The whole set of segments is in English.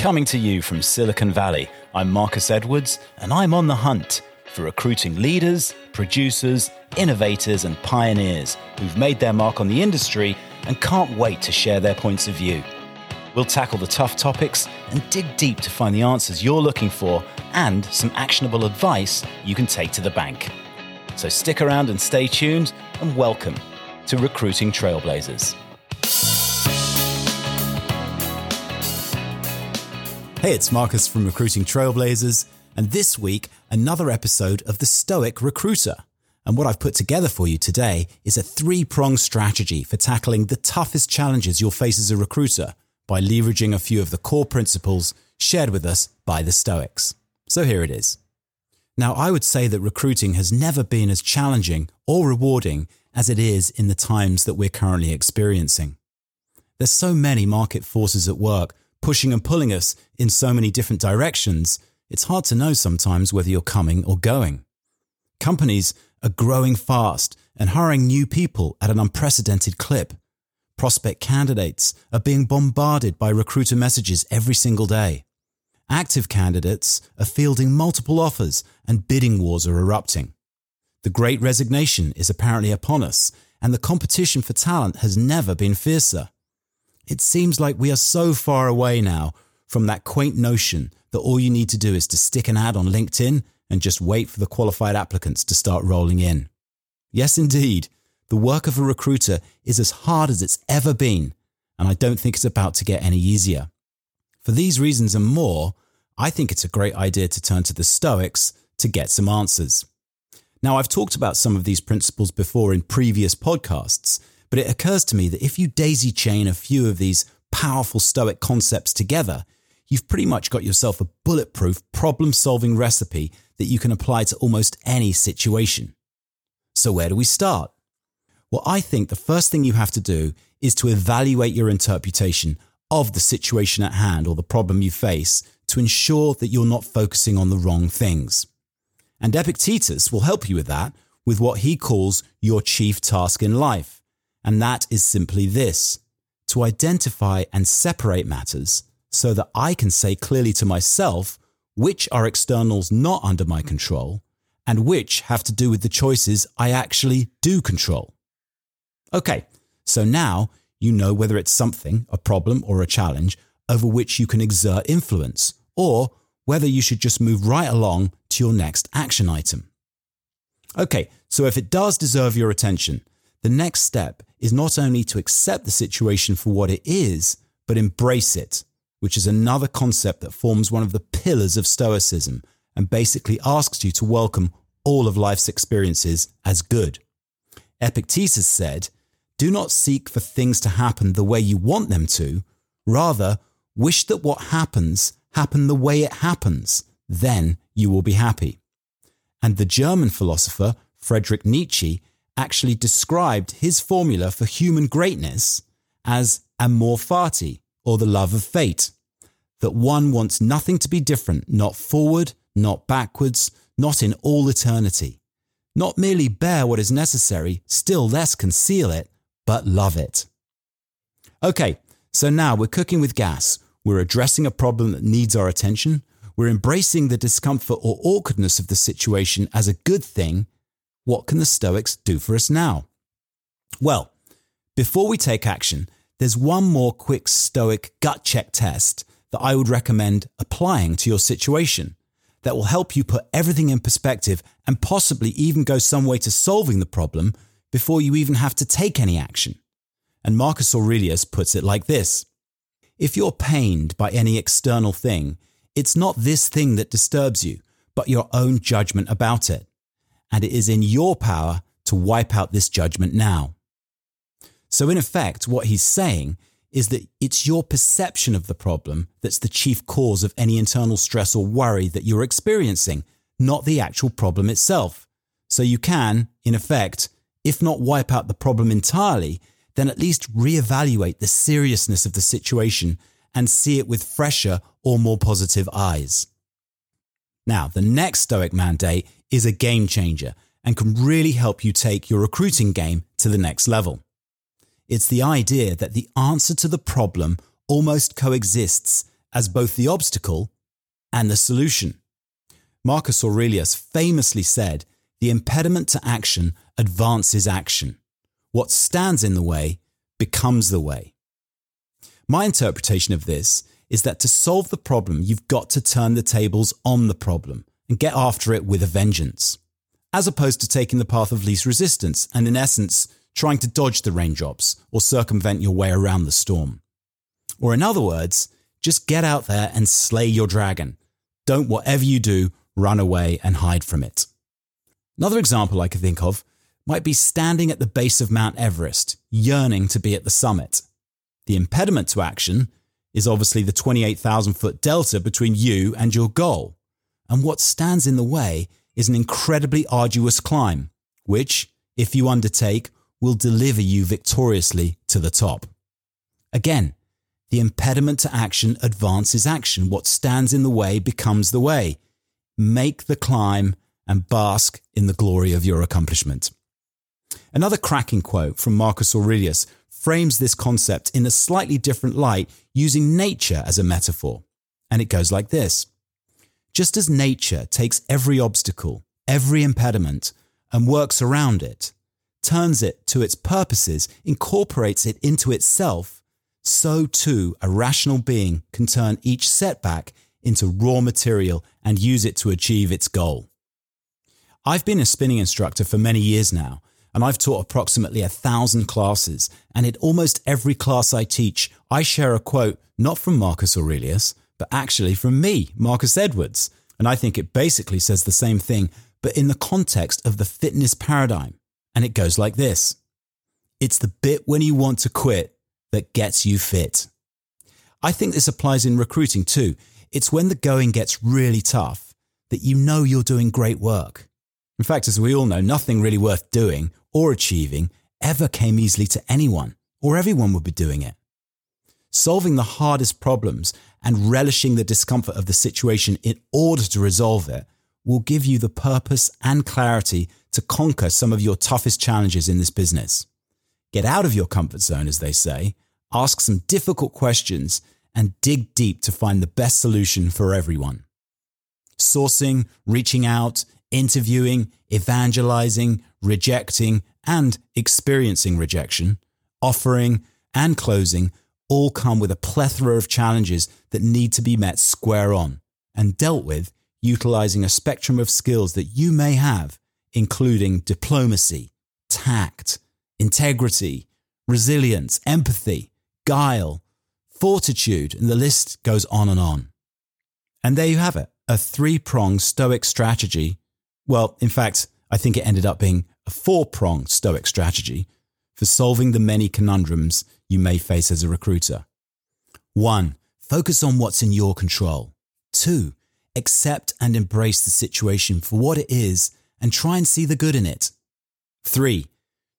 Coming to you from Silicon Valley, I'm Marcus Edwards, and I'm on the hunt for recruiting leaders, producers, innovators, and pioneers who've made their mark on the industry and can't wait to share their points of view. We'll tackle the tough topics and dig deep to find the answers you're looking for and some actionable advice you can take to the bank. So stick around and stay tuned, and welcome to Recruiting Trailblazers. Hey, it's Marcus from Recruiting Trailblazers, and this week, another episode of The Stoic Recruiter. And what I've put together for you today is a three pronged strategy for tackling the toughest challenges you'll face as a recruiter by leveraging a few of the core principles shared with us by the Stoics. So here it is. Now, I would say that recruiting has never been as challenging or rewarding as it is in the times that we're currently experiencing. There's so many market forces at work pushing and pulling us in so many different directions, it's hard to know sometimes whether you're coming or going. Companies are growing fast and hiring new people at an unprecedented clip. Prospect candidates are being bombarded by recruiter messages every single day. Active candidates are fielding multiple offers and bidding wars are erupting. The great resignation is apparently upon us, and the competition for talent has never been fiercer. It seems like we are so far away now from that quaint notion that all you need to do is to stick an ad on LinkedIn and just wait for the qualified applicants to start rolling in. Yes, indeed, the work of a recruiter is as hard as it's ever been, and I don't think it's about to get any easier. For these reasons and more, I think it's a great idea to turn to the Stoics to get some answers. Now, I've talked about some of these principles before in previous podcasts, but it occurs to me that if you daisy chain a few of these powerful Stoic concepts together, you've pretty much got yourself a bulletproof problem solving recipe that you can apply to almost any situation. So, where do we start? Well, I think the first thing you have to do is to evaluate your interpretation of the situation at hand or the problem you face to ensure that you're not focusing on the wrong things. And Epictetus will help you with that with what he calls your chief task in life. And that is simply this to identify and separate matters so that I can say clearly to myself which are externals not under my control and which have to do with the choices I actually do control. Okay, so now you know whether it's something, a problem or a challenge, over which you can exert influence, or whether you should just move right along to your next action item. Okay, so if it does deserve your attention, the next step is not only to accept the situation for what it is, but embrace it, which is another concept that forms one of the pillars of Stoicism and basically asks you to welcome all of life's experiences as good. Epictetus said, Do not seek for things to happen the way you want them to, rather, wish that what happens happen the way it happens, then you will be happy. And the German philosopher Friedrich Nietzsche actually described his formula for human greatness as amor fati, or the love of fate. That one wants nothing to be different, not forward, not backwards, not in all eternity. Not merely bear what is necessary, still less conceal it, but love it. Okay, so now we're cooking with gas. We're addressing a problem that needs our attention. We're embracing the discomfort or awkwardness of the situation as a good thing what can the Stoics do for us now? Well, before we take action, there's one more quick Stoic gut check test that I would recommend applying to your situation that will help you put everything in perspective and possibly even go some way to solving the problem before you even have to take any action. And Marcus Aurelius puts it like this If you're pained by any external thing, it's not this thing that disturbs you, but your own judgment about it and it is in your power to wipe out this judgment now. So, in effect, what he's saying is that it's your perception of the problem that's the chief cause of any internal stress or worry that you're experiencing, not the actual problem itself. So, you can, in effect, if not wipe out the problem entirely, then at least reevaluate the seriousness of the situation and see it with fresher or more positive eyes. Now, the next Stoic mandate is a game changer and can really help you take your recruiting game to the next level. It's the idea that the answer to the problem almost coexists as both the obstacle and the solution. Marcus Aurelius famously said, The impediment to action advances action. What stands in the way becomes the way. My interpretation of this is that to solve the problem, you've got to turn the tables on the problem and get after it with a vengeance, as opposed to taking the path of least resistance and, in essence, trying to dodge the raindrops or circumvent your way around the storm. Or, in other words, just get out there and slay your dragon. Don't, whatever you do, run away and hide from it. Another example I could think of might be standing at the base of Mount Everest, yearning to be at the summit. The impediment to action is obviously the 28,000 foot delta between you and your goal. And what stands in the way is an incredibly arduous climb, which, if you undertake, will deliver you victoriously to the top. Again, the impediment to action advances action. What stands in the way becomes the way. Make the climb and bask in the glory of your accomplishment. Another cracking quote from Marcus Aurelius frames this concept in a slightly different light using nature as a metaphor. And it goes like this Just as nature takes every obstacle, every impediment, and works around it, turns it to its purposes, incorporates it into itself, so too a rational being can turn each setback into raw material and use it to achieve its goal. I've been a spinning instructor for many years now, and I've taught approximately a thousand classes. And in almost every class I teach, I share a quote not from Marcus Aurelius, but actually from me, Marcus Edwards. And I think it basically says the same thing, but in the context of the fitness paradigm. And it goes like this It's the bit when you want to quit that gets you fit. I think this applies in recruiting too. It's when the going gets really tough that you know you're doing great work. In fact, as we all know, nothing really worth doing or achieving ever came easily to anyone, or everyone would be doing it. Solving the hardest problems and relishing the discomfort of the situation in order to resolve it will give you the purpose and clarity to conquer some of your toughest challenges in this business. Get out of your comfort zone, as they say, ask some difficult questions, and dig deep to find the best solution for everyone. Sourcing, reaching out, interviewing, evangelizing, rejecting, and experiencing rejection, offering, and closing all come with a plethora of challenges that need to be met square on and dealt with utilizing a spectrum of skills that you may have, including diplomacy, tact, integrity, resilience, empathy, guile, fortitude, and the list goes on and on. And there you have it a three pronged Stoic strategy. Well, in fact, I think it ended up being a four pronged Stoic strategy for solving the many conundrums you may face as a recruiter. One, focus on what's in your control. Two, accept and embrace the situation for what it is and try and see the good in it. Three,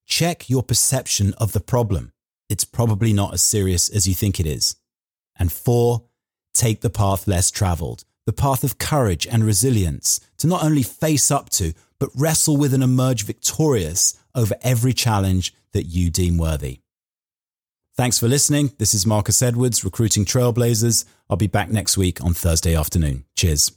check your perception of the problem. It's probably not as serious as you think it is. And four, take the path less traveled, the path of courage and resilience to not only face up to, but wrestle with and emerge victorious over every challenge that you deem worthy. Thanks for listening. This is Marcus Edwards, recruiting trailblazers. I'll be back next week on Thursday afternoon. Cheers.